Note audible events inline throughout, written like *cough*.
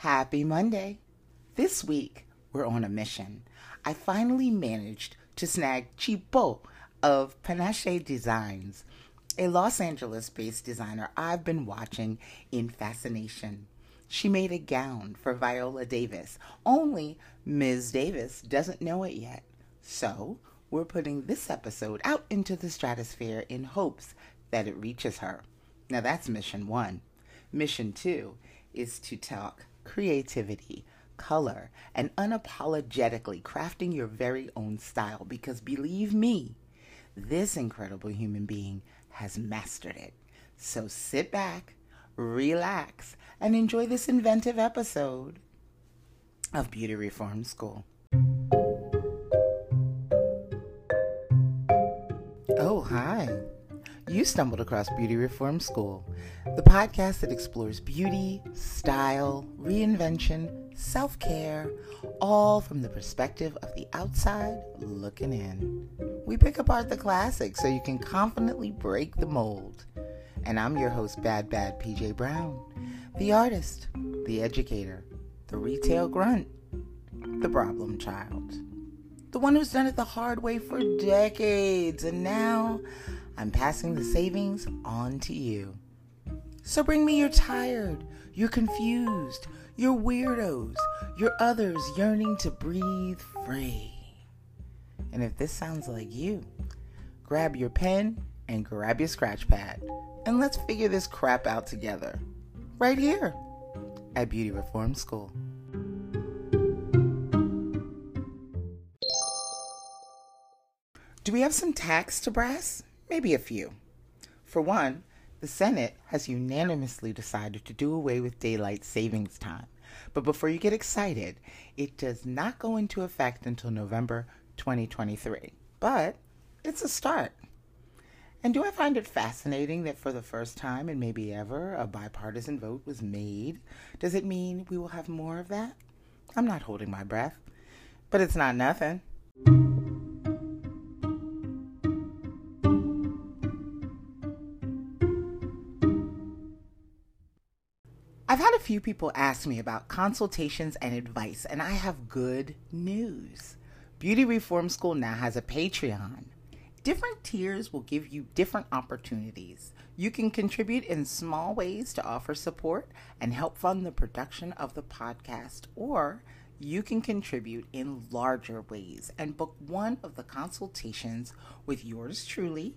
Happy Monday. This week, we're on a mission. I finally managed to snag Chipo of Panache Designs, a Los Angeles based designer I've been watching in fascination. She made a gown for Viola Davis, only Ms. Davis doesn't know it yet. So, we're putting this episode out into the stratosphere in hopes that it reaches her. Now, that's mission one. Mission two is to talk creativity, color, and unapologetically crafting your very own style because believe me, this incredible human being has mastered it. So sit back, relax, and enjoy this inventive episode of Beauty Reform School. Oh, hi. You stumbled across Beauty Reform School, the podcast that explores beauty, style, reinvention, self care, all from the perspective of the outside looking in. We pick apart the classics so you can confidently break the mold. And I'm your host, Bad Bad PJ Brown, the artist, the educator, the retail grunt, the problem child, the one who's done it the hard way for decades, and now I'm passing the savings on to you. So bring me your tired, your confused, your weirdos, your others yearning to breathe free. And if this sounds like you, grab your pen and grab your scratch pad, and let's figure this crap out together. Right here at Beauty Reform School. Do we have some tax to brass? Maybe a few. For one, the Senate has unanimously decided to do away with daylight savings time. But before you get excited, it does not go into effect until November 2023. But it's a start. And do I find it fascinating that for the first time and maybe ever a bipartisan vote was made? Does it mean we will have more of that? I'm not holding my breath, but it's not nothing. Few people ask me about consultations and advice, and I have good news. Beauty Reform School now has a Patreon. Different tiers will give you different opportunities. You can contribute in small ways to offer support and help fund the production of the podcast, or you can contribute in larger ways and book one of the consultations with yours truly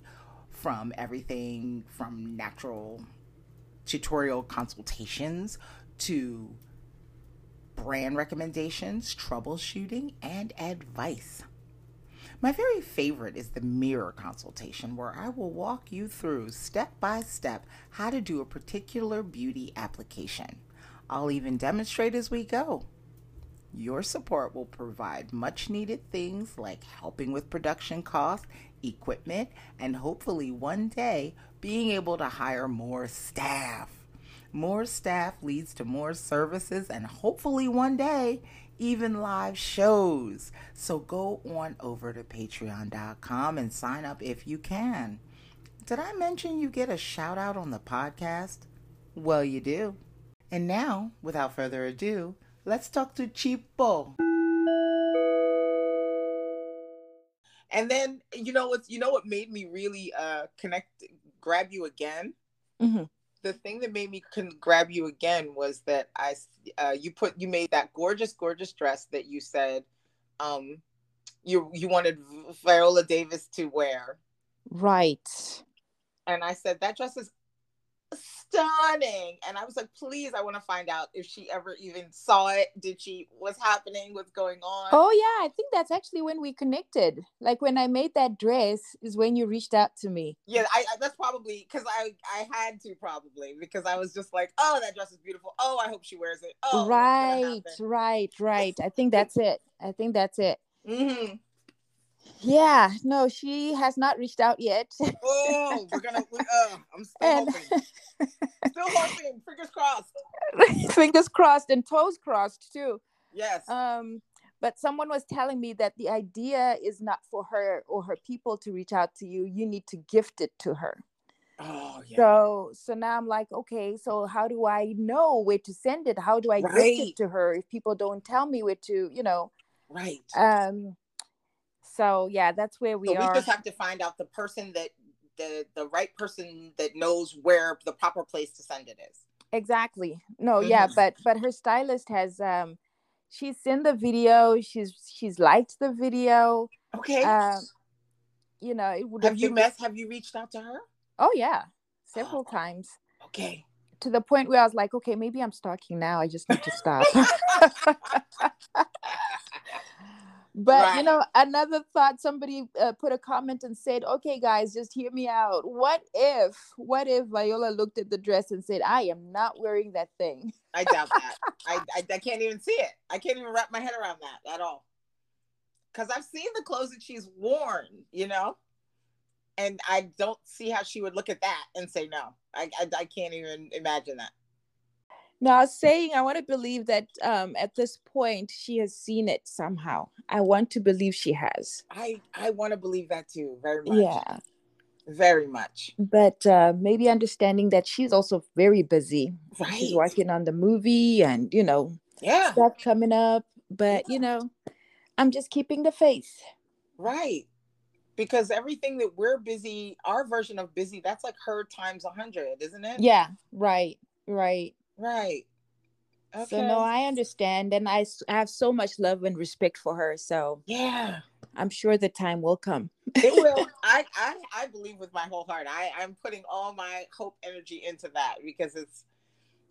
from everything from natural tutorial consultations to brand recommendations, troubleshooting, and advice. My very favorite is the mirror consultation, where I will walk you through step by step how to do a particular beauty application. I'll even demonstrate as we go. Your support will provide much needed things like helping with production costs, equipment, and hopefully one day being able to hire more staff. More staff leads to more services and hopefully one day even live shows. So go on over to patreon.com and sign up if you can. Did I mention you get a shout out on the podcast? Well, you do. And now, without further ado, let's talk to Chipo. And then you know what you know what made me really uh connect grab you again. Mm-hmm. The thing that made me con- grab you again was that I uh, you put you made that gorgeous gorgeous dress that you said um you you wanted Viola Davis to wear. Right. And I said that dress is stunning and i was like please i want to find out if she ever even saw it did she what's happening what's going on Oh yeah, I think that's actually when we connected. Like when I made that dress is when you reached out to me. yeah I, I that's probably because i i had to probably because i was just like oh that dress is beautiful oh i hope she wears it oh right, right, right. I think that's it. I think that's it. mm-hmm. Yeah, no, she has not reached out yet. oh we're gonna we, uh, i'm *laughs* still And- hoping still hoping fingers crossed *laughs* Fingers crossed and toes crossed too. yes Um, but someone was telling me that the idea is not for her or her people to reach out to you. You need to gift it to her. Oh yeah. So so now I'm like, okay, so how do I know where to send it? How do I gift it to her if people don't tell me where to, you know? right. Um so yeah, that's where we so we are. just have to find out the person that the the right person that knows where the proper place to send it is. exactly. No, yeah, Mhm. but but her stylist has um she's seen the video, she's she's liked the video. Okay. Um you know, it would have you met? Have you reached out to her? Oh yeah, several Oh. *gasps* times. Okay. To the point where I was like, okay, maybe I'm stalking now. I just need to stop. *laughs* *laughs* But you know, another thought somebody uh, put a comment and said, "Okay, guys, just hear me out. What if, what if Viola looked at the dress and said, "I am not wearing that thing." I doubt that. I, I I can't even see it. I can't even wrap my head around that at all. Because I've seen the clothes that she's worn, you know, and I don't see how she would look at that and say no. I I, I can't even imagine that. Now, I was saying I want to believe that um, at this point she has seen it somehow. I want to believe she has. I I want to believe that too, very much. Yeah, very much. but uh, maybe understanding that she's also very busy. Right. She's working on the movie and you know Yeah. stuff coming up. But you know, I'm just keeping the faith. Right. Because everything that we're busy, our version of busy, that's like her times a hundred, isn't it? Yeah, right, right. Right. So no, I understand, and I, I have so much love and respect for her. So yeah. I'm sure the time will come. It will. *laughs* I, I I believe with my whole heart. I I'm putting all my hope energy into that because it's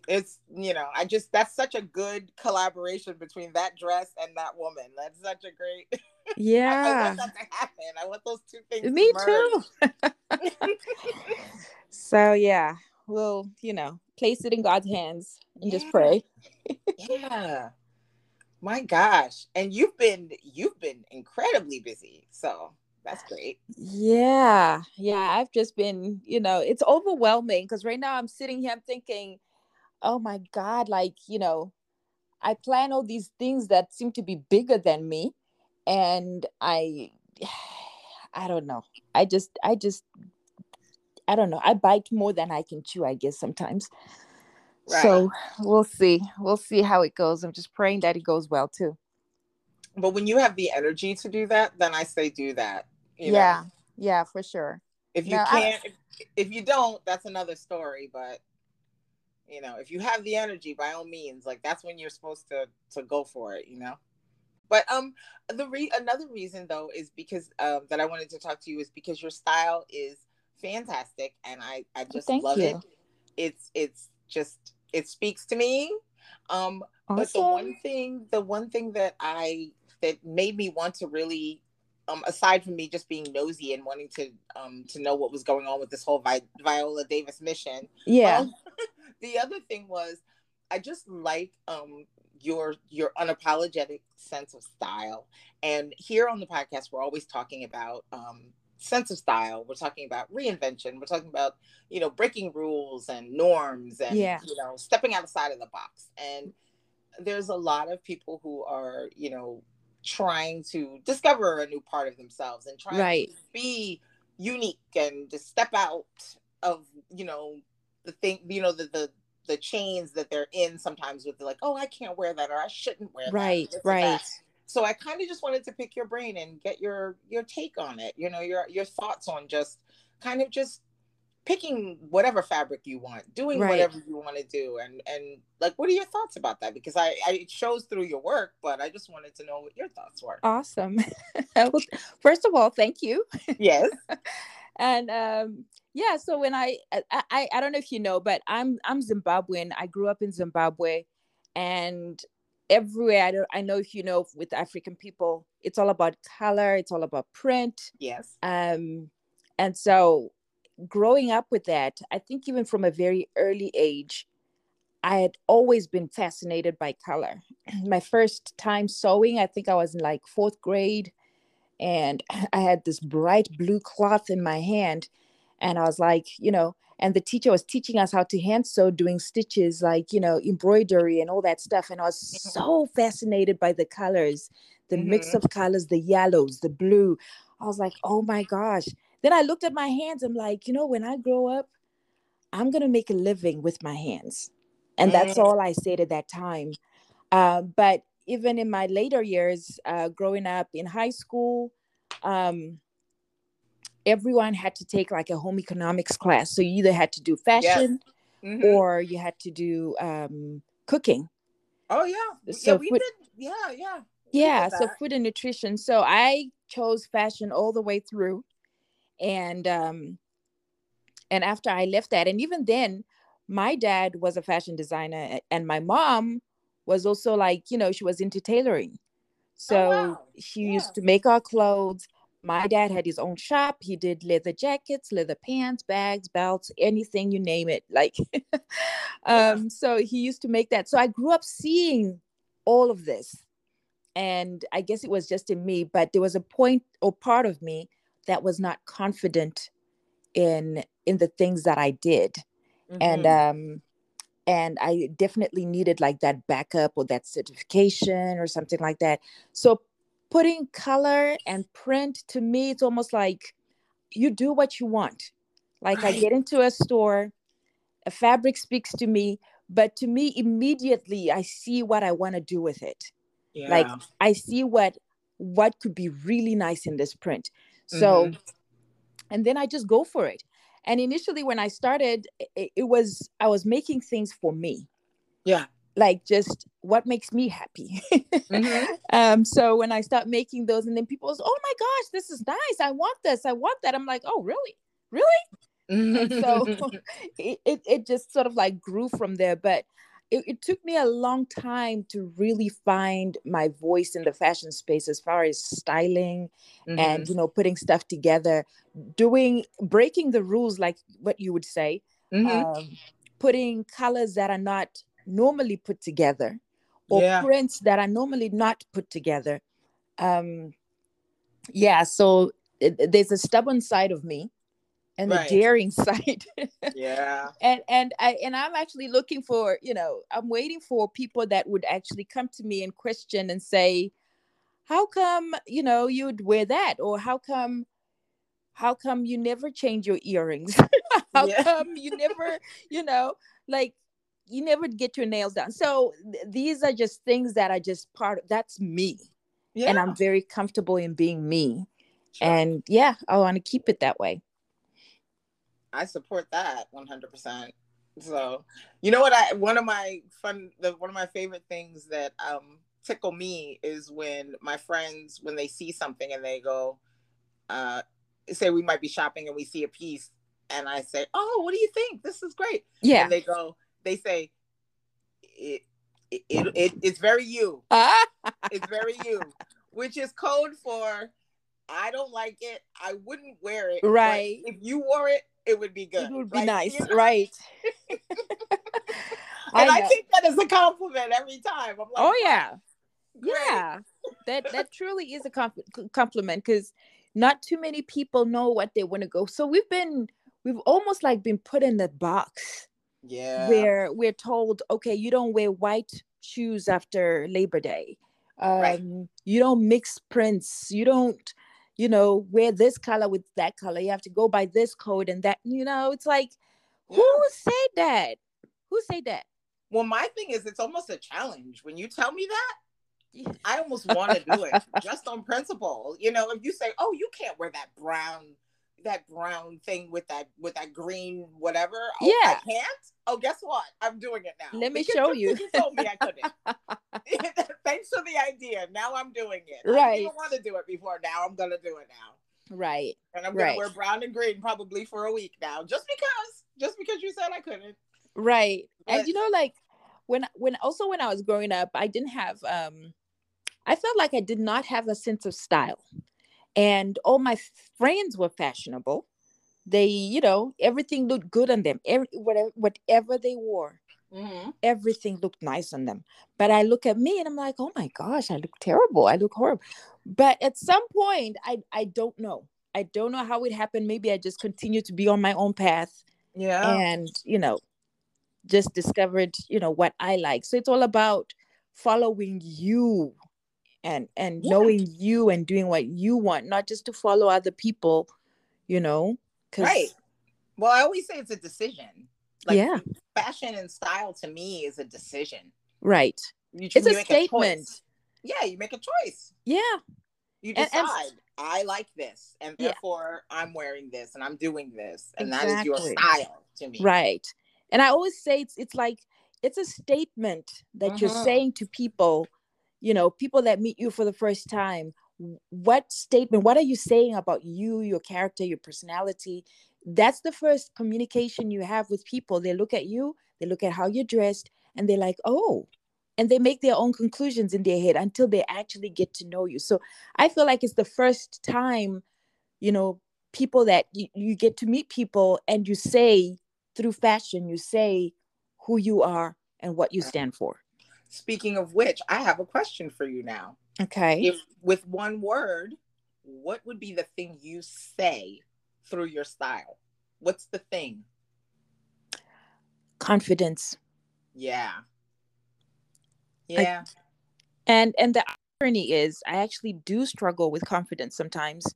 it's you know I just that's such a good collaboration between that dress and that woman. That's such a great. *laughs* I, I Yeah, want that to happen. I want those two things. me to too. *laughs* so yeah, we'll you know place it in God's hands and just pray. *laughs* yeah. My gosh, and you've been you've been incredibly busy, so that's great. Yeah, yeah. I've just been, you know, it's overwhelming because right now I'm sitting here, I'm thinking, oh my God, like, you know, I plan all these things that seem to be bigger than me. And I, *sighs* I don't know. I just, I just, I don't know. I bite more than I can chew, I guess, sometimes. So we'll see. We'll see how it goes. I'm just praying that it goes well too. But when you have the energy to do that, then I say do that. you know? yeah, yeah, for sure. If you No, can't, if, if you don't, that's another story. But you know, if you have the energy, by all means, like that's when you're supposed to to go for it. You know. But um, the re- another reason though is because um that I wanted to talk to you is because your style is fantastic, and I I just thank love you. it. It's it's just it speaks to me. Um, but the one thing the one thing that i that made me want to really um aside from me just being nosy and wanting to um to know what was going on with this whole Vi- viola davis mission Yeah. um, *laughs* the other thing was i just like um your your unapologetic sense of style and here on the podcast we're always talking about um sense of style we're talking about reinvention we're talking about you know breaking rules and norms and Yeah. you know stepping outside of the box and there's a lot of people who are you know trying to discover a new part of themselves and trying Right. to be unique and to step out of you know the thing you know the the the chains that they're in sometimes with like oh i can't wear that or i shouldn't wear that Right, that. right. So i kind of just wanted to pick your brain and get your your take on it you know your your thoughts on just kind of just picking whatever fabric you want doing Right. whatever you want to do and and like what are your thoughts about that because i, I it shows through your work but i just wanted to know what your thoughts were Awesome. *laughs* well, first of all, thank you. yes *laughs* And um, yeah, so when I, I I I don't know if you know, but I'm I'm Zimbabwean. I grew up in Zimbabwe, and everywhere I don't I know if you know with African people, it's all about color. It's all about print. yes Um, and so growing up with that, I think even from a very early age, I had always been fascinated by color. *clears throat* My first time sewing, I think I was in like fourth grade, and *clears throat* I had this bright blue cloth in my hand. And I was like, you know, and the teacher was teaching us how to hand sew, doing stitches, like, you know, embroidery and all that stuff. And I was so fascinated by the colors, the mix Mhm. of colors, the yellows, the blue. I was like, oh my gosh, then I looked at my hands. I'm like, you know, when I grow up, I'm gonna make a living with my hands, and mm. that's all I said at that time. Uh, but even in my later years, uh, growing up in high school, um, everyone had to take like a home economics class. So you either had to do fashion yes. mm-hmm. or you had to do um, cooking. Oh yeah, so yeah, we food, did. Yeah, yeah, yeah. So food and nutrition. So I chose fashion all the way through, and um, and after I left that, and even then, my dad was a fashion designer, and my mom was also like you know she was into tailoring. So oh, wow. she yeah. used to make our clothes my dad had his own shop. He did leather jackets, leather pants, bags, belts, anything you name it. Like, *laughs* um, so he used to make that. So I grew up seeing all of this. And I guess it was just in me, but there was a point or part of me that was not confident in in the things that I did. Mm-hmm. And um and I definitely needed like that backup or that certification or something like that. So putting color and print to me it's almost like you do what you want like right. i get into a store a fabric speaks to me but to me immediately i see what i want to do with it yeah. like i see what what could be really nice in this print so mm-hmm. and then i just go for it and initially when i started it, it was i was making things for me yeah like just what makes me happy. mm-hmm. *laughs* um, so when I start making those, and then people say, "Oh my gosh, this is nice! I want this! I want that!" I'm like, "Oh, really? Really?" so *laughs* *laughs* it, it, it just sort of like grew from there. But it, it, took me a long time to really find my voice in the fashion space as far as styling mm-hmm. and you know putting stuff together, doing breaking the rules, like what you would say. Mm-hmm. Um, putting colors that are not normally put together or yeah. prints that are normally not put together um yeah so it, there's a stubborn side of me and right. the daring *laughs* side yeah and and i and i'm actually looking for you know i'm waiting for people that would actually come to me and question and say how come you know you'd wear that or how come how come you never change your earrings *laughs* how yeah. come you never you know like you never get your nails done. So th- these are just things that are just part of that's me. Yeah. And I'm very comfortable in being me. Sure. And yeah, I want to keep it that way. I support that 100%. So, you know what I one of my fun the one of my favorite things that um tickle me is when my friends when they see something and they go uh say we might be shopping and we see a piece and I say, "Oh, what do you think? This is great." Yeah. And they go, they say it, it, it it's very you. *laughs* it's very you, which is code for I don't like it. I wouldn't wear it. Right. If you wore it, it would be good. It would be like, nice. You know? Right. *laughs* and I, I think that is a compliment every time. I'm Like, oh yeah. Great. Yeah. that that truly is a compliment because not too many people know what they want to go. So we've been we've almost like been put in that box yeah. Where we're told, okay, you don't wear white shoes after Labor Day. Um, right. You don't mix prints. You don't, you know, wear this color with that color. You have to go by this code and that. You know, it's like, yeah. who said that? Who said that? Well, my thing is, it's almost a challenge. When you tell me that, I almost want to do it *laughs* just on principle. You know, if you say, "Oh, you can't wear that brown that brown thing with that with that green whatever. Oh, yeah, I can't. Oh, guess what? I'm doing it now. Let me *laughs* because show you. You told me I couldn't. *laughs* *laughs* Thanks for the idea. Now I'm doing it. Right. I didn't want to do it before. Now I'm gonna do it now. Right. And I'm gonna right. wear brown and green probably for a week now, just because. Just because you said I couldn't. Right. But, and you know, like when when also when I was growing up, I didn't have um I felt like I did not have a sense of style and all my friends were fashionable. They you know everything looked good on them. Every, whatever, whatever they wore mm-hmm. everything looked nice on them. But i look at me and i'm like oh my gosh i look terrible. I look horrible. But at some point i i don't know. I don't know how it happened. Maybe i just continued to be on my own path yeah. and you know just discovered you know what i like. So it's all about following you and and yeah. knowing you and doing what you want not just to follow other people you know? Right. Well, I always say it's a decision. Like, yeah. Fashion and style to me is a decision. Right. You, it's a statement. A yeah, you make a choice. Yeah. You decide, and, and, I like this, and therefore yeah. I'm wearing this and I'm doing this. And exactly. that is your style to me. Right. And I always say it's it's like it's a statement that you're mm-hmm. saying to people, you know, people that meet you for the first time. What statement, what are you saying about you, your character, your personality? That's the first communication you have with people. They look at you, they look at how you're dressed, and they're like, oh, and they make their own conclusions in their head until they actually get to know you. So I feel like it's the first time, you know, people that you, you get to meet people and you say through fashion, you say who you are and what you stand for. Speaking of which, I have a question for you now. Okay. If with one word, what would be the thing you say through your style? What's the thing? Confidence. Yeah. Yeah. I, and and the irony is I actually do struggle with confidence sometimes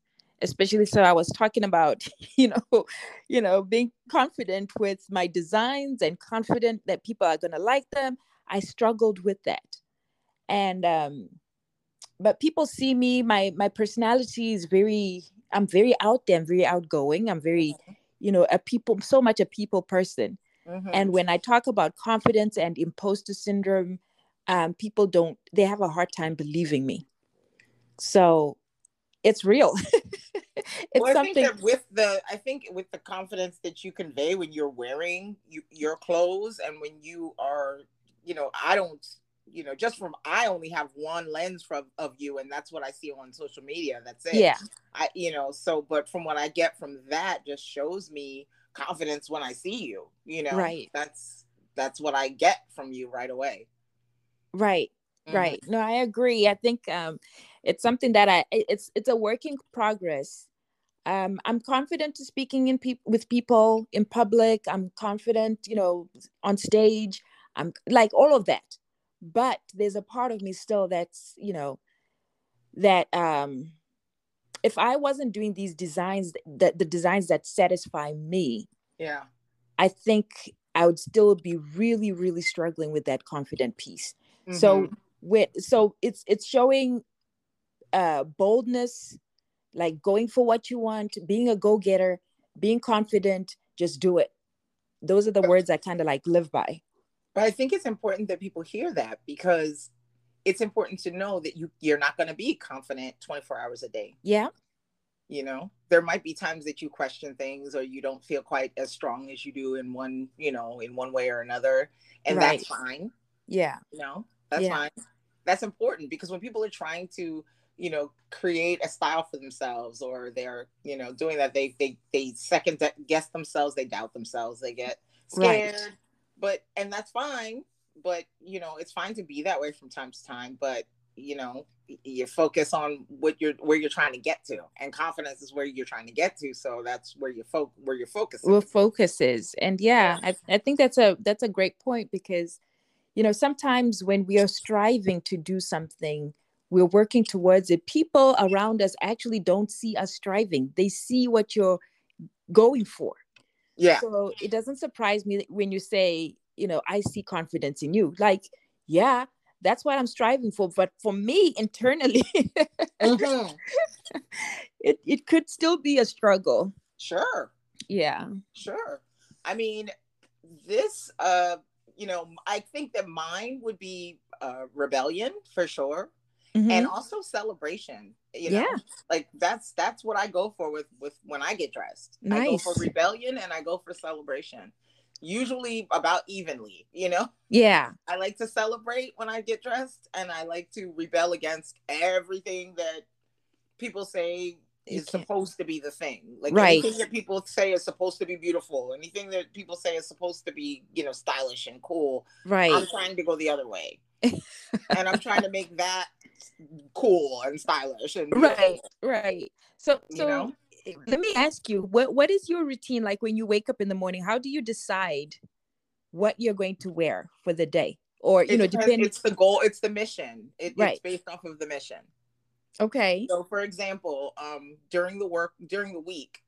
especially so i was talking about *laughs* you know you know being confident with my designs and confident that people are going to like them i struggled with that and um but people see me my my personality is very i'm very out there i'm very outgoing i'm very mm-hmm. you know a people so much a people person mm-hmm. and when i talk about confidence and imposter syndrome um, people don't they have a hard time believing me so it's real *laughs* it's well, I something think that with the I think with the confidence that you convey when you're wearing you, your clothes and when you are you know I don't you know just from I only have one lens from of you and that's what I see on social media that's it yeah I you know so but from what I get from that just shows me confidence when I see you you know right that's that's what I get from you right away right mm-hmm. right no I agree I think um it's something that I it's it's a work in progress. Um, I'm confident to speaking in pe- with people in public. I'm confident, you know, on stage. I'm like all of that, but there's a part of me still that's you know that um, if I wasn't doing these designs, that the designs that satisfy me, yeah, I think I would still be really, really struggling with that confident piece. Mm-hmm. So with so it's it's showing uh, boldness, like going for what you want, being a go getter, being confident, just do it. Those are the words I kind of like live by. But I think it's important that people hear that because it's important to know that you you're not going to be confident 24 hours a day. Yeah. You know, there might be times that you question things or you don't feel quite as strong as you do in one, you know, in one way or another. And right. that's fine. Yeah. You know, that's yeah. fine. That's important because when people are trying to you know create a style for themselves or they're you know doing that they they they second guess themselves they doubt themselves they get scared right. But and that's fine but you know it's fine to be that way from time to time but you know you focus on what you're where you're trying to get to and confidence is where you're trying to get to so that's where your focus where your focus is. Well, focus is and yeah, yeah. I, I think that's a that's a great point because you know sometimes when we are striving to do something we're working towards it people around us actually don't see us striving they see what you're going for yeah. So it doesn't surprise me when you say you know i see confidence in you. Like yeah that's what i'm striving for but for me internally *laughs* mm-hmm. it, it could still be a struggle. Sure. Yeah. Sure. I mean this uh you know i think that mine would be uh rebellion for sure mm-hmm. and also celebration you know yeah. like that's that's what i go for with with when i get dressed nice. i go for rebellion and i go for celebration usually about evenly you know yeah i like to celebrate when i get dressed and i like to rebel against everything that people say is supposed to be the thing like right. anything that people say is supposed to be beautiful anything that people say is supposed to be you know stylish and cool right i'm trying to go the other way *laughs* and i'm trying to make that cool and stylish and right right so so you know? let me ask you what what is your routine like when you wake up in the morning how do you decide what you're going to wear for the day or you it know depending it's the goal it's the mission it, right. it's based off of the mission okay so for example um during the work during the week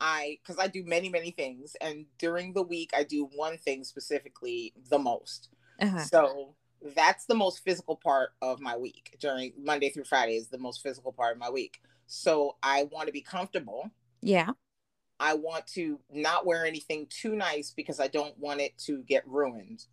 I because I do many many things, and during the week I do one thing specifically the most. Uh-huh. So that's the most physical part of my week. During Monday through Friday is the most physical part of my week. So I want to be comfortable. Yeah. I want to not wear anything too nice because I don't want it to get ruined.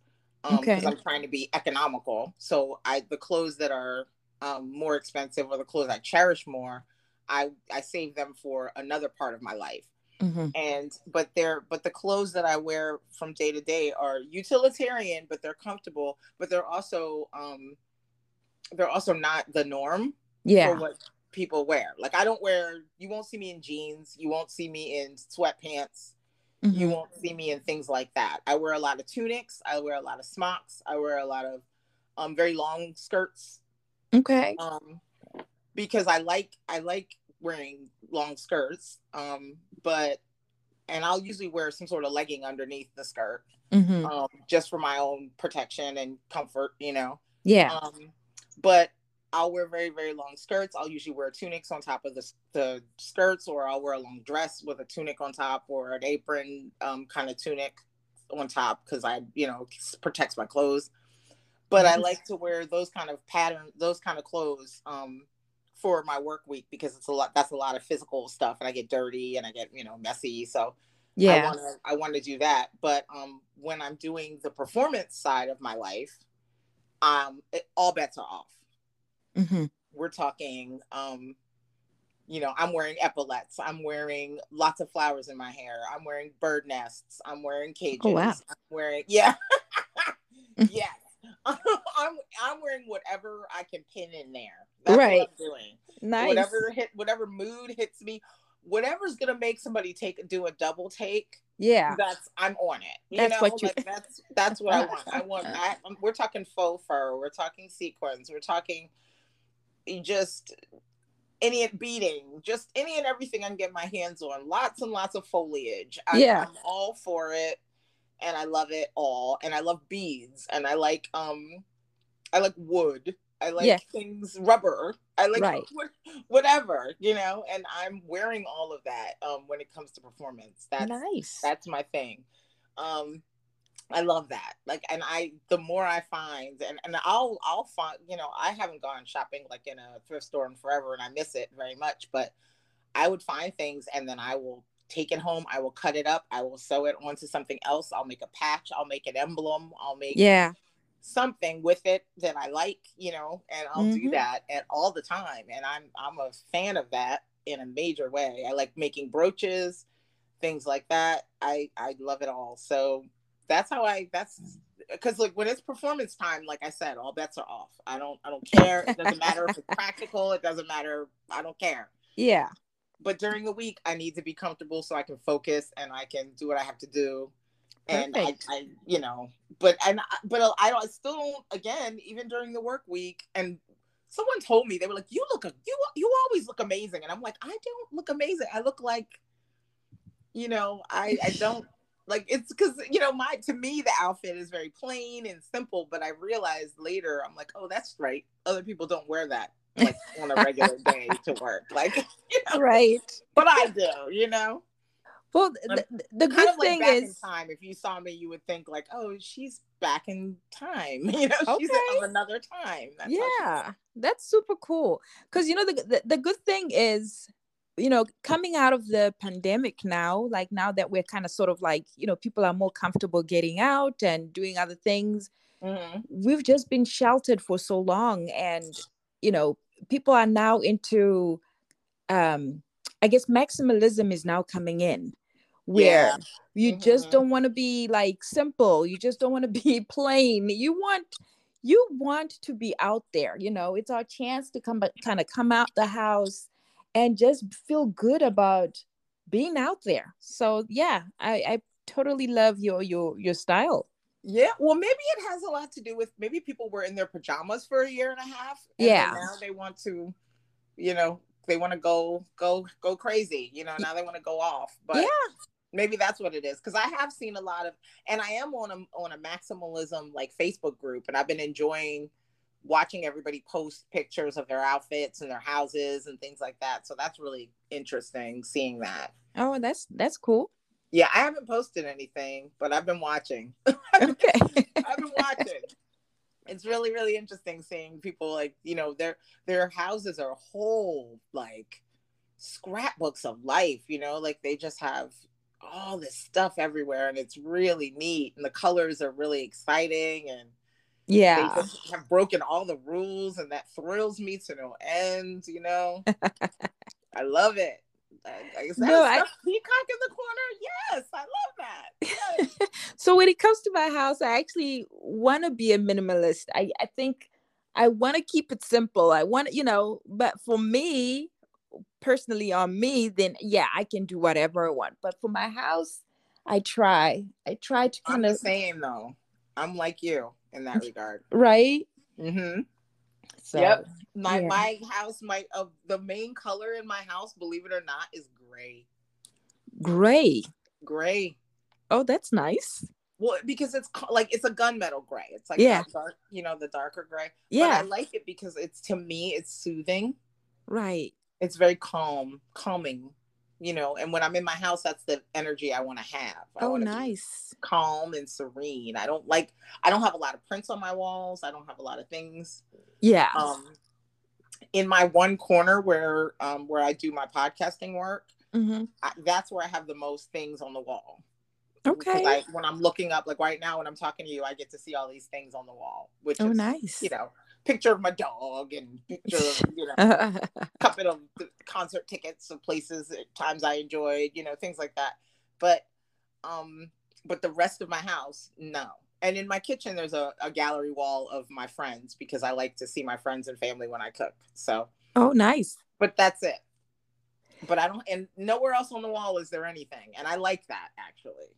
Um, okay. Because I'm trying to be economical. So I the clothes that are um, more expensive or the clothes I cherish more, I I save them for another part of my life. Mm-hmm. And but they're but the clothes that I wear from day to day are utilitarian, but they're comfortable, but they're also um they're also not the norm yeah. for what people wear. Like I don't wear you won't see me in jeans, you won't see me in sweatpants. Mm-hmm. You won't see me in things like that. I wear a lot of tunics, I wear a lot of smocks, I wear a lot of um very long skirts. Okay. Um because I like I like wearing long skirts. Um, but and I'll usually wear some sort of legging underneath the skirt, mm-hmm. um, just for my own protection and comfort, you know. Yeah. Um, but I'll wear very very long skirts. I'll usually wear tunics on top of the the skirts, or I'll wear a long dress with a tunic on top, or an apron um, kind of tunic on top because I you know protects my clothes. But I like to wear those kind of pattern, those kind of clothes um, for my work week because it's a lot that's a lot of physical stuff and I get dirty and I get, you know, messy. So yeah, I want to I want to do that. But um when I'm doing the performance side of my life, um it, all bets are off. Mm-hmm. We're talking um you know, I'm wearing epaulets. I'm wearing lots of flowers in my hair. I'm wearing bird nests. I'm wearing cages. Oh, wow. I'm wearing *laughs* yeah. yes. *laughs* I'm I'm wearing whatever I can pin in there. That's right. what I'm doing. Nice. Whatever hit whatever mood hits me, whatever's gonna make somebody take do a double take. Yeah. That's I'm on it. You that's know? what you like, that's that's what I *laughs* want. I want I, *laughs* we're talking faux fur, we're talking sequins, we're talking just any beading, just any and everything I can get my hands on. Lots and lots of foliage. I, yeah. I'm all for it and I love it all. And I love beads and I like um I like wood. I like yeah. things rubber. I like right. *laughs* whatever, you know, and I'm wearing all of that um when it comes to performance. That's nice. That's my thing. Um I love that. Like and I the more I find and and I'll I'll find, you know, I haven't gone shopping like in a thrift store in forever and I miss it very much, but I would find things and then I will take it home. I will cut it up. I will sew it onto something else. I'll make a patch. I'll make an emblem. I'll make yeah something with it that I like, you know, and I'll mm-hmm. do that at all the time. And I'm I'm a fan of that in a major way. I like making brooches, things like that. I I love it all. So that's how I that's because like when it's performance time, like I said, all bets are off. I don't I don't care. It doesn't matter if it's *laughs* practical. It doesn't matter. I don't care. Yeah but during the week i need to be comfortable so i can focus and i can do what i have to do. And I, I, you know but and but i don't I still don't again even during the work week and someone told me they were like you look you you always look amazing. And i'm like i don't look amazing. I look like you know i i don't *laughs* like it's because you know my to me the outfit is very plain and simple but i realized later i'm like oh that's right. Other people don't wear that like on a regular *laughs* day to work. Like, *laughs* you know, right. But I do, you know. Well, the, the good thing like is, time. If you saw me, you would think like, "Oh, she's back in time." *laughs* You know, okay. she's of another time. That's yeah, that's super cool. Because you know, the, the the good thing is, you know, coming out of the pandemic now, like now that we're kind of sort of like, you know, people are more comfortable getting out and doing other things. Mm-hmm. We've just been sheltered for so long, and you know people are now into um i guess maximalism is now coming in where yeah. you mm-hmm. just don't want to be like simple. You just don't want to *laughs* be plain. You want you want to be out there you know? It's our chance to come kind of come out the house and just feel good about being out there. So yeah i i totally love your your your style yeah, well, maybe it has a lot to do with maybe people were in their pajamas for a year and a half. And yeah. Now they want to, you know, they want to go go go crazy. You know, now they want to go off. But yeah. maybe that's what it is. Because I have seen a lot of, and I am on a on a maximalism like Facebook group, and I've been enjoying watching everybody post pictures of their outfits and their houses and things like that. So that's really interesting seeing that. Oh, that's that's cool. Yeah, I haven't posted anything, but I've been watching. *laughs* Okay. *laughs* I've been watching. It's really, really interesting seeing people like, you know, their their houses are whole like scrapbooks of life, you know, like they just have all this stuff everywhere and it's really neat and the colors are really exciting and yeah. they just have broken all the rules and that thrills me to no end, you know. *laughs* I love it. I, that No, I- peacock in the corner? Yes, I love that. *laughs* Yes. so when it comes to my house, I actually want to be a minimalist. I, I think I want to keep it simple. I want, you know, but for me, personally, on me, then yeah, I can do whatever I want. But for my house, I try. I try to I'm kind the of same though. I'm like you in that *laughs* regard. right. Mm-hmm. So Yep. My yeah. my house, my uh, the main color in my house, believe it or not, is gray. gray. Gray. Oh, that's nice. Well, because it's like it's a gunmetal gray. It's like Yeah. dark, you know, the darker gray. Yeah. But I like it because it's to me, it's soothing. right. It's very calm, calming. You know, and when I'm in my house, that's the energy I want to have. I Oh, nice. calm and serene. I don't like. I don't have a lot of prints on my walls. I don't have a lot of things. Yeah. Um, in my one corner where um where I do my podcasting work, hmm I, that's where I have the most things on the wall. Okay. I, when I'm looking up, like right now, when I'm talking to you, I get to see all these things on the wall, which oh, is, nice. you know, picture of my dog and picture of, you know, *laughs* couple of concert tickets of places, at times I enjoyed, you know, things like that. But, um, but the rest of my house, no. And in my kitchen, there's a, a gallery wall of my friends because I like to see my friends and family when I cook. So, oh, nice. but that's it. But I don't, and nowhere else on the wall is there anything. And I like that actually.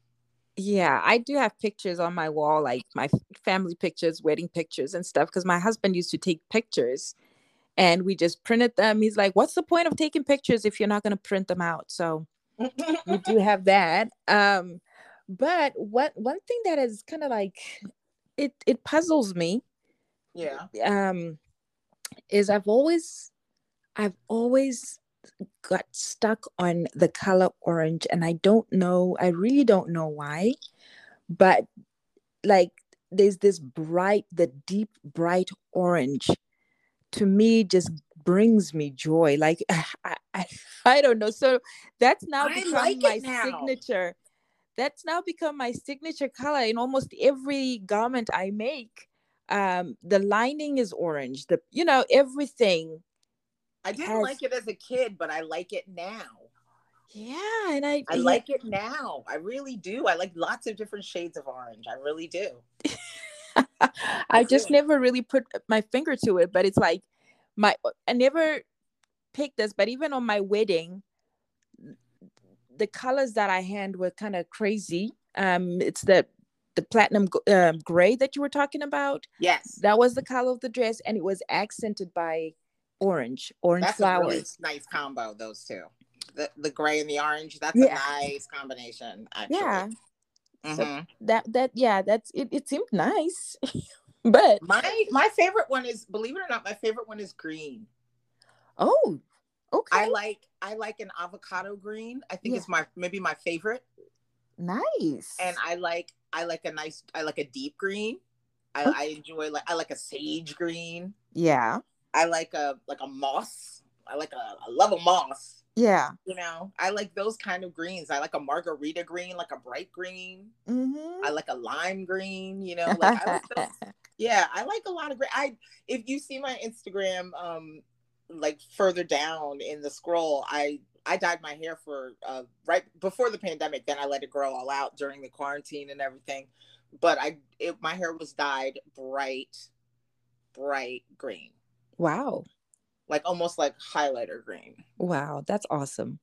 Yeah, I do have pictures on my wall, like my family pictures, wedding pictures, and stuff. Because my husband used to take pictures, and we just printed them. He's like, "What's the point of taking pictures if you're not going to print them out?" So we do *laughs* have that. Um, but what one thing that is kind of like it it puzzles me yeah. um is I've always I've always got stuck on the color orange and I don't know I really don't know why but like there's this bright the deep bright orange to me just brings me joy like *laughs* I, I, I don't know so that's now I become like my now. signature that's now become my signature color in almost every garment I make um the lining is orange the you know everything I didn't like it as a kid, but I like it now. yeah and i I yeah, like it now. I really do. I like lots of different shades of orange. I really do. *laughs* i just never really put my finger to it but it's like my i never picked this but even on my wedding the colors that i hand were kind of crazy um it's the the platinum um, gray that you were talking about Yes. that was the color of the dress and it was accented by orange orange That's flowers really nice combo, those two. The the gray and the orange. That's Yeah. a nice combination, actually. yeah so- Mhm. that that yeah that's it, it seemed nice *laughs* but My my favorite one is believe it or not, my favorite one is green. oh okay I like I like an avocado green. I think Yeah. it's my maybe my favorite. nice And I like I like a nice I like a deep green. I, Okay. I enjoy like I like a sage green. yeah I like a like a moss. I like a I love a moss. yeah You know, I like those kind of greens. I like a margarita green, like a bright green. mm-hmm. I like a lime green. You know, like I like *laughs* yeah, I like a lot of green. I if you see my Instagram, um, like further down in the scroll, I I dyed my hair for uh right before the pandemic. Then I let it grow all out during the quarantine and everything. But I it, my hair was dyed bright, bright green, wow like almost like highlighter green. wow that's awesome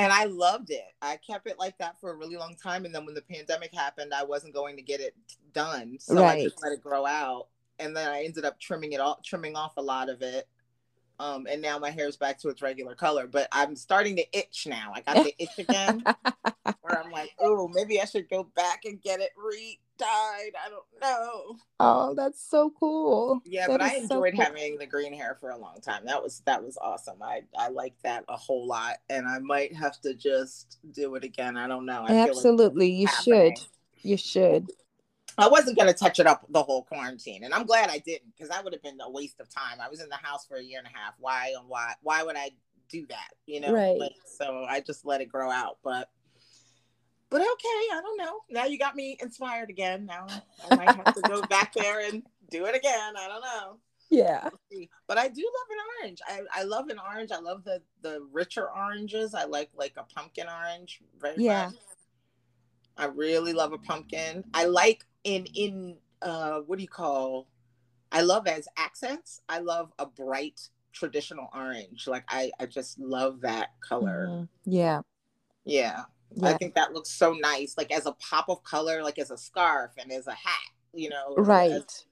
and I loved it. I kept it like that for a really long time, and then when the pandemic happened, I wasn't going to get it done, so I just let it grow out. And then I ended up trimming it all, trimming off a lot of it. Um, and now my hair is back to its regular color, but I'm starting to itch now. I got the itch again, *laughs* where I'm like, oh, maybe I should go back and get it re-dyed. I don't know. Oh, that's so cool. Yeah, That but I is so enjoyed cool. having the green hair for a long time. That was that was awesome. I I liked that a whole lot, and I might have to just do it again. I don't know. I feel like Absolutely, you happening. should. You should. I wasn't gonna touch it up the whole quarantine, and I'm glad I didn't because that would have been a waste of time. I was in the house for a year and a half. Why and why? Why would I do that? You know, Right. Like, so I just let it grow out. But, but okay, I don't know. Now you got me inspired again. Now I might have to go back there and do it again. I don't know. Yeah. But I do love an orange. I, I love an orange. I love the the richer oranges. I like like a pumpkin orange very Yeah. much. I really love a pumpkin. I like in in uh what do you call? I love as accents. I love a bright traditional orange. Like I I just love that color. Mhm. Yeah. Yeah. I think that looks so nice. Like as a pop of color, like as a scarf and as a hat. You know, as- Right.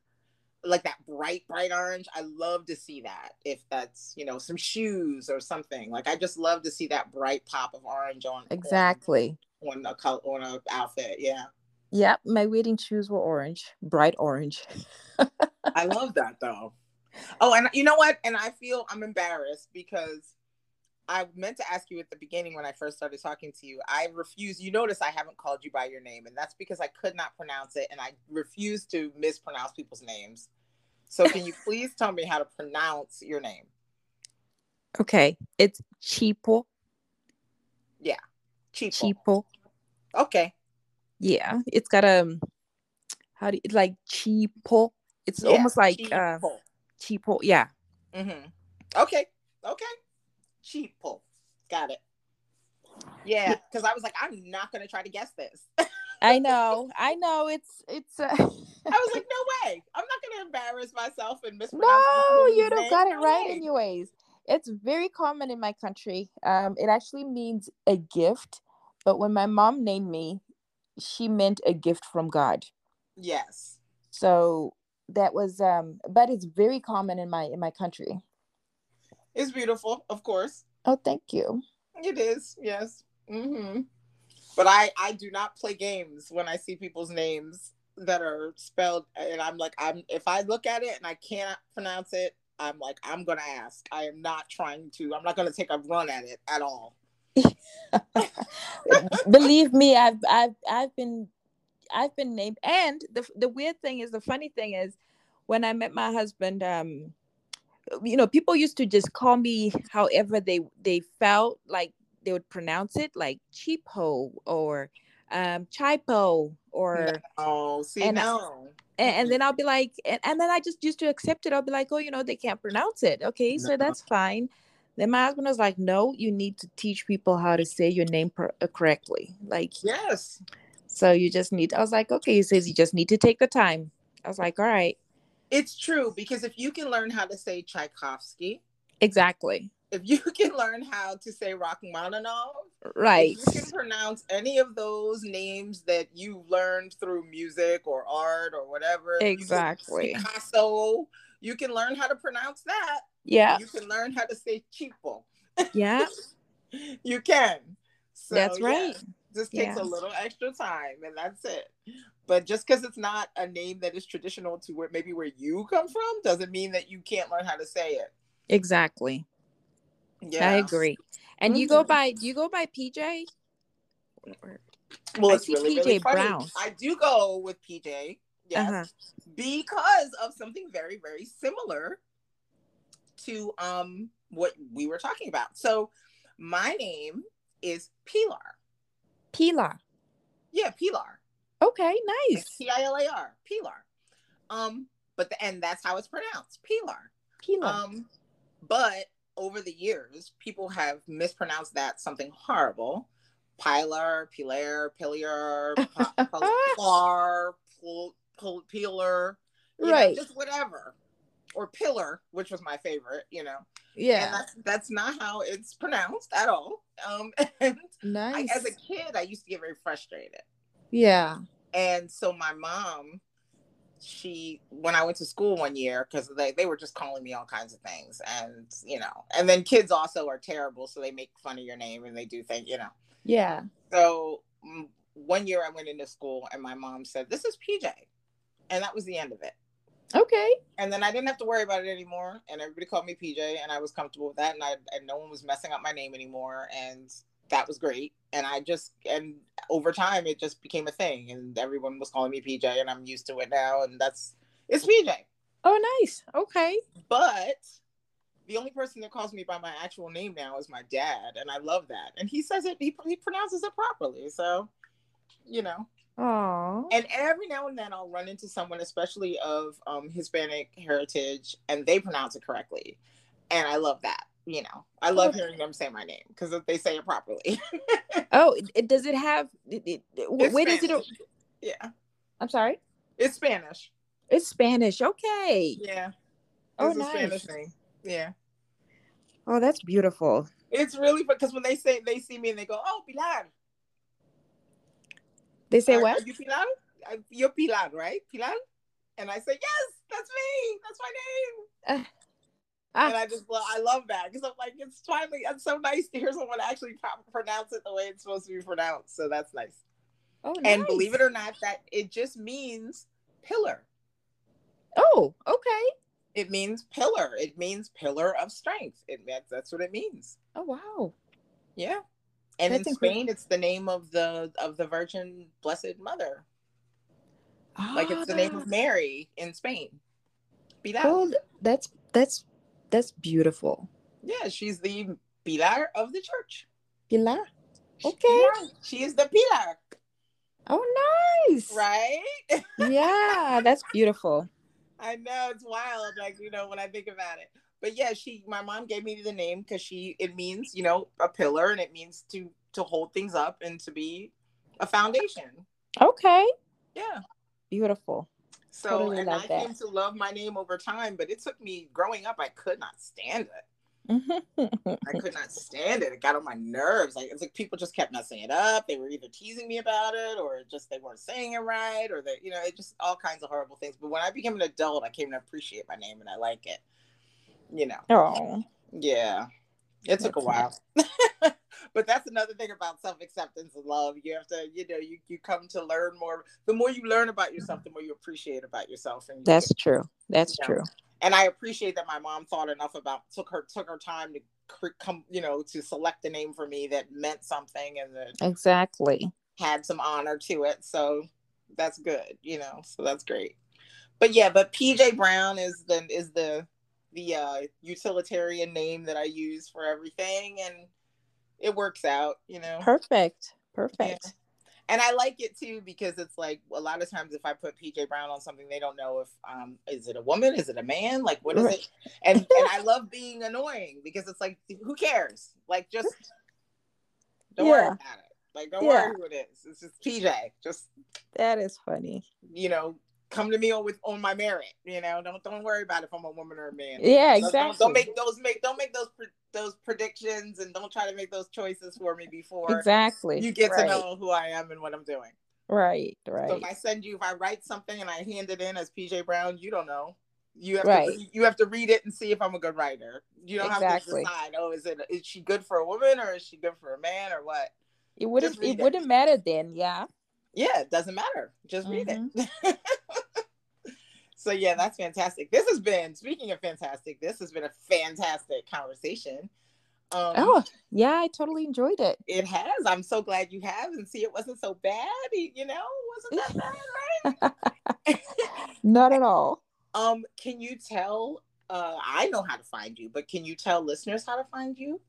like that bright bright orange i love to see that if that's you know some shoes or something like i just love to see that bright pop of orange on Exactly. on, on a color on a outfit yeah Yeah. My wedding shoes were orange, bright orange. i *laughs* love that though oh and you know what and i feel i'm embarrassed because i meant to ask you at the beginning when i first started talking to you i refuse you notice i haven't called you by your name and that's because i could not pronounce it and i refuse to mispronounce people's names so can you *laughs* please tell me how to pronounce your name Okay. It's cheapo. Chipo. Cheapo. Okay. Yeah. It's got a how do you, it's like cheapo. It's Yeah, almost like uh cheapo. cheapo. Yeah. Mm-hmm. Okay. Okay. Cheapo. Got it. Yeah, because I was like, I'm not gonna try to guess this. *laughs* I know. I know. It's it's uh, I was like, *laughs* no way. I'm not gonna embarrass myself and mispronounce. no, you don't got it No right way. anyways. It's very common in my country. Um, it actually means a gift, but when my mom named me, she meant a gift from God. Yes. So that was um, but it's very common in my in my country. It's beautiful, of course. Oh, thank you. It is. Yes. Mm-hmm. But I I do not play games when I see people's names that are spelled, and I'm like, I'm if I look at it and I can't pronounce it, I'm like, I'm gonna ask. I am not trying to. I'm not gonna take a run at it at all. *laughs* Believe me, I've I've I've been I've been named and the the weird thing is the funny thing is when I met my husband um you know people used to just call me however they they felt like they would pronounce it like cheapo or um chipo or Oh, see, And I- and, and then I'll be like, and, and then I just used to accept it. I'll be like, oh, you know, they can't pronounce it. Okay, so that's fine. Then my husband was like, no, you need to teach people how to say your name per- uh, correctly. Like, Yes. so you just need, I was like, okay, he says you just need to take the time. I was like, all right, It's true because if you can learn how to say Tchaikovsky, exactly. if you *laughs* can learn how to say Rachmaninoff, Right. you can pronounce any of those names that you learned through music or art or whatever, you Exactly. Picasso, you can learn how to pronounce that. Yeah. You can learn how to say cheapo. Yeah. *laughs* You can. So, That's yeah, right. Just takes Yeah. a little extra time, and that's it. But just because it's not a name that is traditional to where maybe where you come from, doesn't mean that you can't learn how to say it. Exactly. Yeah, I agree. And you go Mhm. by, do you go by PJ? Well, I it's really, PJ really. Brown. I do go with PJ, yes, Uh-huh. because of something very, very similar to um what we were talking about. So, my name is Pilar. Pilar. Yeah, Pilar. Okay, nice. P I L A R. Pilar. Um, but the and that's how it's pronounced, Pilar. Pilar. Um, but over the years, people have mispronounced that something horrible. Pilar, Pilar, Pilar, *laughs* Pilar, you know, Right. just whatever. Or pillar, which was my favorite, you know. And yeah. that's that's not how it's pronounced at all. Um, *laughs* and I, Nice. as a kid, I used to get very frustrated. yeah. And so my mom she when I went to school one year because they they were just calling me all kinds of things, and you know, and then kids also are terrible, so they make fun of your name and they do things, you know. Yeah. So mm, one year I went into school and my mom said, "This is PJ," and that was the end of it. Okay. And then I didn't have to worry about it anymore, and everybody called me PJ, and I was comfortable with that, and I and no one was messing up my name anymore, and that was great. And I just and over time it just became a thing, and everyone was calling me PJ, and I'm used to it now, and that's it's PJ. Oh, nice. Okay. But the only person that calls me by my actual name now is my dad, and I love that. And he says it, he, he pronounces it properly. So, you know. Oh. And every now and then I'll run into someone, especially of um, Hispanic heritage, and they pronounce it correctly. And I love that. You know, I love Oh. hearing them say my name because if they say it properly. *laughs* Oh, it, does it have? It, it, It's where does it? Yeah, I'm sorry. it's Spanish. It's Spanish. Okay. Yeah. Oh, It's nice. Spanish name. Yeah. Oh, that's beautiful. It's really because when they say they see me and they go, "Oh, Pilar," They say Are- what? Are you Pilar? Uh, You're Pilar, right? Pilar? And I say, yes, that's me. That's my name. Ah, And I just love, I love that because I'm like, it's finally, it's so nice to hear someone actually pro- pronounce it the way it's supposed to be pronounced. So that's nice. oh, And believe it or not, that it just means pillar. Oh, okay. It means pillar. It means pillar of strength. It means that's what it means. Oh, wow. Yeah. And That's in incredible. Spain, it's the name of the of the Virgin Blessed Mother. Like it's the name Ah, of Mary in Spain. Pilar. Oh, that's that's that's beautiful. Yeah, she's the Pilar of the church. Pilar. Okay. Pilar. She is the Pilar, Oh, nice. right? *laughs* Yeah, that's beautiful. I know it's wild, like you know, when I think about it. But yeah, she my mom gave me the name because she it means, you know, a pillar and it means to to hold things up and to be a foundation. Okay. Yeah. Beautiful. So Totally and I that. came to love my name over time, but it took me growing up, I could not stand it. I could not *laughs* stand it. It got on my nerves. Like it's like people just kept messing it up. They were either teasing me about it or just they weren't saying it right or that you know, it just all kinds of horrible things. But when I became an adult, I came to appreciate my name and I like it. You know. oh, Yeah. It took a while. *laughs* but that's another thing about self-acceptance and love. You have to, you know, you, you come to learn more. The more you learn about yourself, the more you appreciate about yourself. And you that's true. That's Yeah. true. and I appreciate that my mom thought enough about took her took her time to come you know to select a name for me that meant something and that Exactly. had some honor to it. So that's good, you know. So that's great. But yeah, but PJ Brown is the is the the uh, utilitarian name that I use for everything, and it works out, you know. Perfect. Perfect. And I like it too because it's like a lot of times if I put PJ Brown on something, they don't know if um is it a woman, is it a man, like what is Right. it? And and I *laughs* love being annoying because it's like who cares? Like just don't worry about it. Like don't Yeah. worry who it is. It's just PJ. Just That is funny. you know, come to me on with on my merit. You know, don't don't worry about if I'm a woman or a man. Yeah, exactly. Don't, don't make those make don't make those pre- those predictions and don't try to make those choices for me before exactly. you get right. to know who I am and what I'm doing. Right. So Right. if I send you, if I write something and I hand it in as PJ Brown, you don't know. You have Right. to you have to read it and see if I'm a good writer. You don't have to decide. Oh, is it is she good for a woman or is she good for a man or what? It wouldn't. It it. wouldn't matter then. Yeah. Yeah, it doesn't matter. Just read Mm-hmm. it. *laughs* so yeah, that's fantastic. This has been speaking of fantastic. This has been a fantastic conversation. Um, Oh, yeah. I totally enjoyed it. it has. I'm so glad you have, and see, it wasn't so bad. You know, it wasn't that bad, right? *laughs* Not at all. Um, can you tell? Uh, I know how to find you, but can you tell listeners how to find you?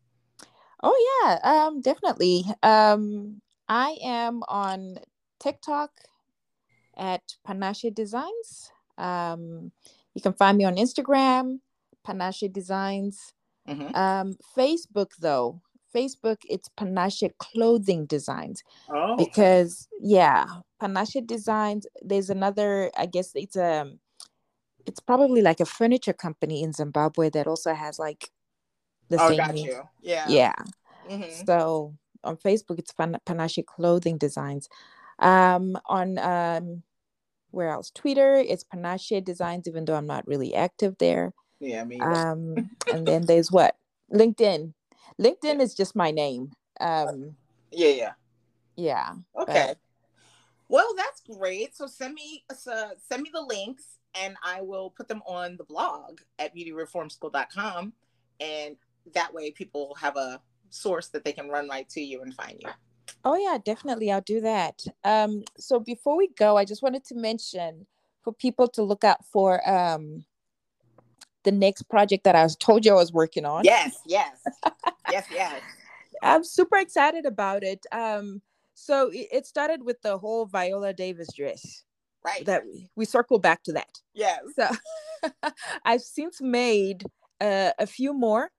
Oh yeah, um, definitely. Um, I am on TikTok at Panache Designs. Um, you can find me on Instagram, Panache Designs. Mhm. Um, Facebook though, Facebook it's Panache Clothing Designs Oh, because yeah, Panache Designs. There's another. I guess it's a. It's probably like a furniture company in Zimbabwe that also has like the oh, same. got name. you. Yeah. Yeah. Mhm. So on Facebook, it's Pan- Panache Clothing Designs. Um, on um, where else? Twitter, it's Panache Designs, even though I'm not really active there. Yeah, I mean, Um, and then there's what? LinkedIn. LinkedIn is just my name. Um, yeah, yeah. yeah. Okay. Well, that's great. So send me so send me the links and I will put them on the blog at beautyreformschool.com and that way people have a source that they can run right to you and find you. Oh yeah, definitely. I'll do that. Um, so before we go, I just wanted to mention for people to look out for um the next project that I was told you I was working on. Yes, yes. *laughs* yes, yes. I'm super excited about it. Um, so it, it started with the whole Viola Davis dress. Right. That we, we circle back to that. yes. So *laughs* I've since made uh, a few more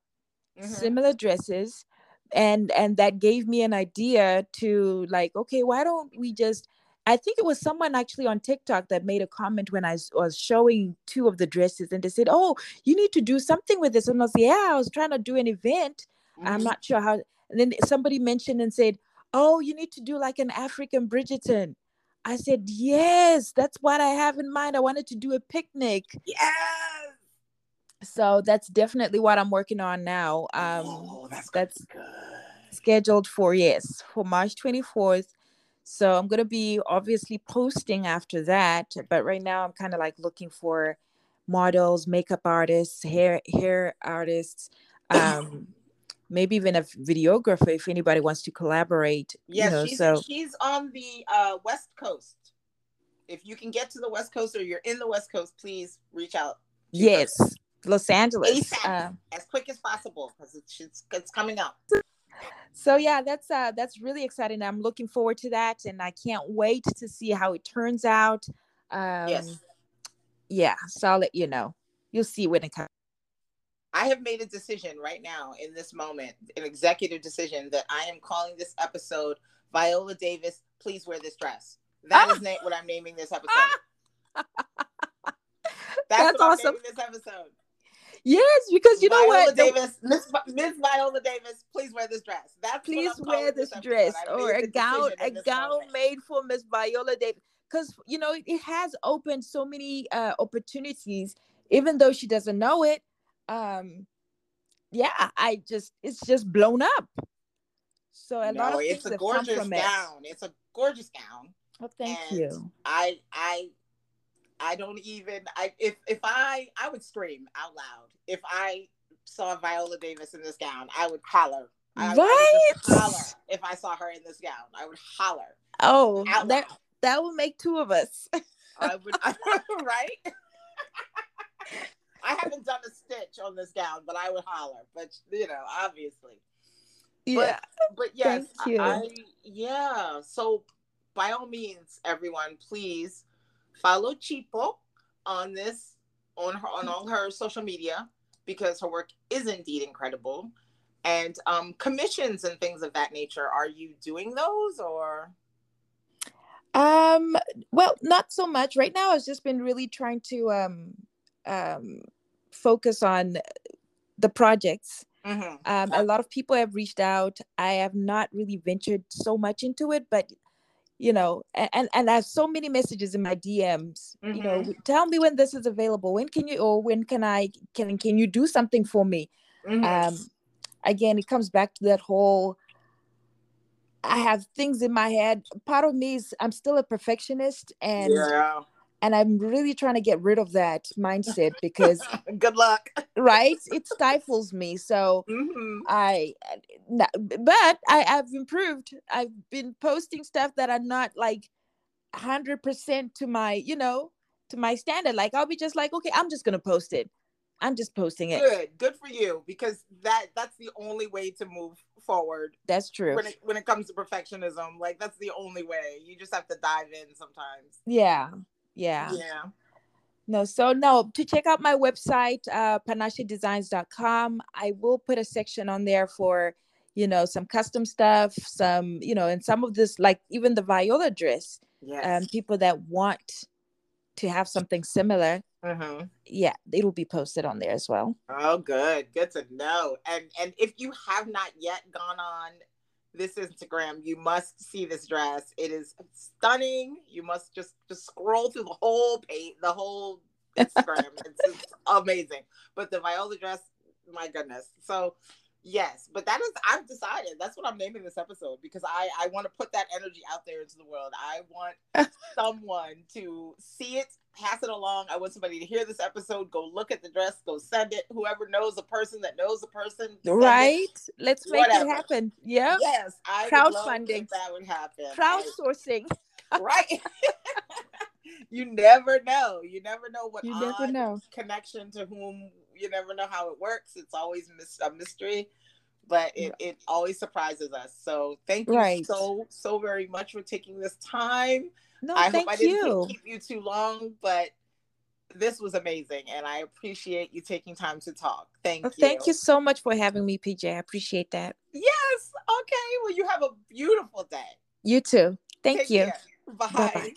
Mhm. similar dresses and and that gave me an idea to like okay why don't we just i think it was someone actually on tiktok that made a comment when I was showing two of the dresses and they said oh you need to do something with this. And i was yeah i was trying to do an event. I'm Mhm. not sure how and then somebody mentioned and said oh you need to do like an african bridgerton. I said yes that's what i have in mind. I wanted to do a picnic. Yes. So that's definitely what i'm working on now um oh, that's that's good. scheduled for yes for march 24th so i'm going to be obviously posting after that but right now i'm kind of like looking for models makeup artists hair hair artists um maybe even a videographer if anybody wants to collaborate Yes, you know she's so she's on the uh, West Coast. If you can get to the West Coast or you're in the West Coast, please reach out to her yes los angeles um, as quick as possible because it's, it's it's coming up. so yeah that's uh that's really exciting i'm looking forward to that and i can't wait to see how it turns out um yes, yeah so i'll let you know you'll see when it comes I have made a decision right now in this moment, an executive decision that I am calling this episode Viola Davis. Please wear this dress. That Ah! is na- what I'm naming this episode. *laughs* That's, That's what I'm awesome. naming this episode. Yes because you know Viola what The- Davis, Miss Miss Viola Davis, please wear this dress. That's what please wear this dress or a gown a gown moment. made for miss viola davis because you know it has opened so many uh opportunities even though she doesn't know it um yeah i just it's just blown up so a lot No, of things it's a have come gorgeous from it gown. It's a gorgeous gown. well thank and you I I I don't even I if if I I would scream out loud if I saw Viola Davis in this gown. I would holler. I, I would holler if I saw her in this gown. I would holler oh that loud. that will make two of us I would *laughs* right. I haven't done a stitch on this gown, but I would holler. But you know, obviously. yeah but yes, Thank you. I, I yeah. So by all means, everyone, please follow Chipo on this on her on all her social media because her work is indeed incredible. And um, commissions and things of that nature. Are you doing those or? Um, well, not so much. Right now, I've just been really trying to um um focus on the projects. Mhm. Um, a lot of people have reached out. I have not really ventured so much into it, but you know, and and I have so many messages in my DMs. You know, Mhm. tell me when this is available. When can you or when can I can can you do something for me? Mhm. um again it comes back to that whole i have things in my head part of me is i'm still a perfectionist and yeah. And i'm really trying to get rid of that mindset because *laughs* Good luck. right? It stifles me so Mhm. i n- but i i've improved. I've been posting stuff that are not like 100% to my you know to my standard. Like i'll be just like okay i'm just gonna post it. I'm just posting it. Good. Good for you because that that's the only way to move forward that's true. when it when it comes to perfectionism. Like that's the only way. You just have to dive in sometimes. Yeah yeah. Yeah. No, so no, to check out my website, uh, panachedesigns.com, I will put a section on there for, you know, some custom stuff, some, you know, and some of this, like even the Viola dress, yes. um, people that want to have something similar, Mhm. yeah, it'll be posted on there as well. oh good. Good to know. And and if you have not yet gone on this Instagram. You must see this dress. It is stunning. You must just just scroll through the whole page, the whole *laughs* Instagram. it's, it's amazing. But the Viola dress, my goodness. So yes, but that is I've decided that's what I'm naming this episode because I I want to put that energy out there into the world. I want *laughs* someone to see it pass it along. I want somebody to hear this episode, go look at the dress, go send it. Whoever knows a person that knows a person, right? It. Let's make Whatever. it happen. Yeah. Yes, I crowdfunding that would happen. Crowdsourcing. right. *laughs* you never know. You never know what you never know connection to whom. You never know how it works. It's always a mystery, but it, it always surprises us. So thank you right. so so very much for taking this time no, I hope I didn't you. keep you too long, but this was amazing and I appreciate you taking time to talk. Thank well, you. Thank you so much for having me, PJ. I appreciate that. Yes. Okay. Well, you have a beautiful day. You too. Thank Take you. Care. Bye. Bye-bye.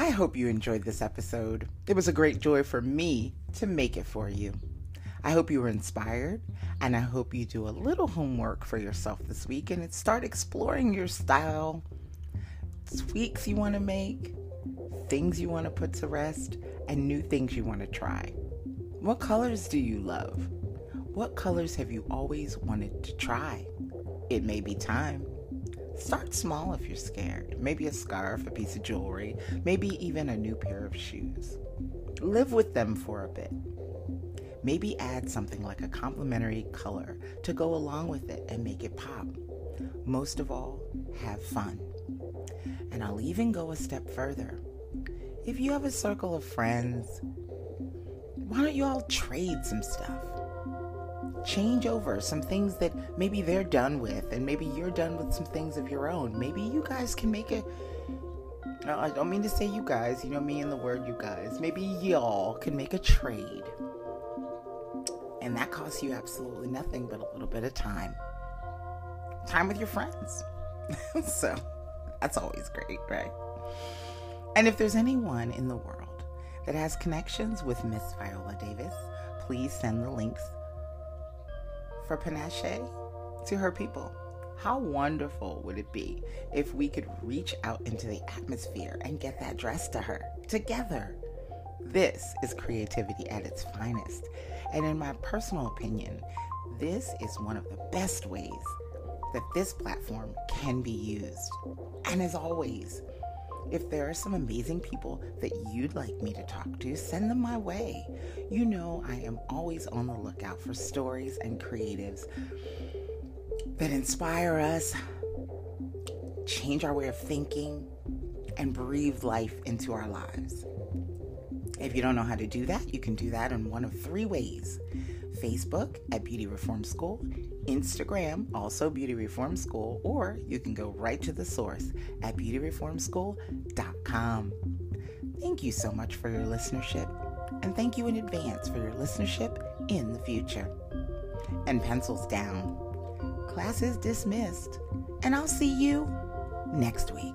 I hope you enjoyed this episode. It was a great joy for me to make it for you. I hope you were inspired, and I hope you do a little homework for yourself this week and start exploring your style, tweaks you want to make, things you want to put to rest, and new things you want to try. What colors do you love? What colors have you always wanted to try? It may be time. Start small if you're scared. Maybe a scarf, a piece of jewelry, maybe even a new pair of shoes. Live with them for a bit. Maybe add something like a complementary color to go along with it and make it pop. Most of all, have fun. And I'll even go a step further. If you have a circle of friends, why don't you all trade some stuff? Change over some things that maybe they're done with, and maybe you're done with some things of your own. Maybe you guys can make a no, I don't mean to say you guys, you know me and the word you guys. Maybe y'all can make a trade and that costs you absolutely nothing but a little bit of time. Time with your friends. *laughs* so that's always great, right? And if there's anyone in the world that has connections with Miss Viola Davis, please send the links for Panache to her people. How wonderful would it be if we could reach out into the atmosphere and get that dress to her together? This is creativity at its finest. And in my personal opinion, this is one of the best ways that this platform can be used. And as always, if there are some amazing people that you'd like me to talk to, send them my way. You know, I am always on the lookout for stories and creatives that inspire us, change our way of thinking, and breathe life into our lives. If you don't know how to do that, you can do that in one of three ways Facebook at Beauty Reform School, Instagram, also Beauty Reform School, or you can go right to the source at beautyreformschool.com. Thank you so much for your listenership, and thank you in advance for your listenership in the future. And pencils down. Class is dismissed, and I'll see you next week.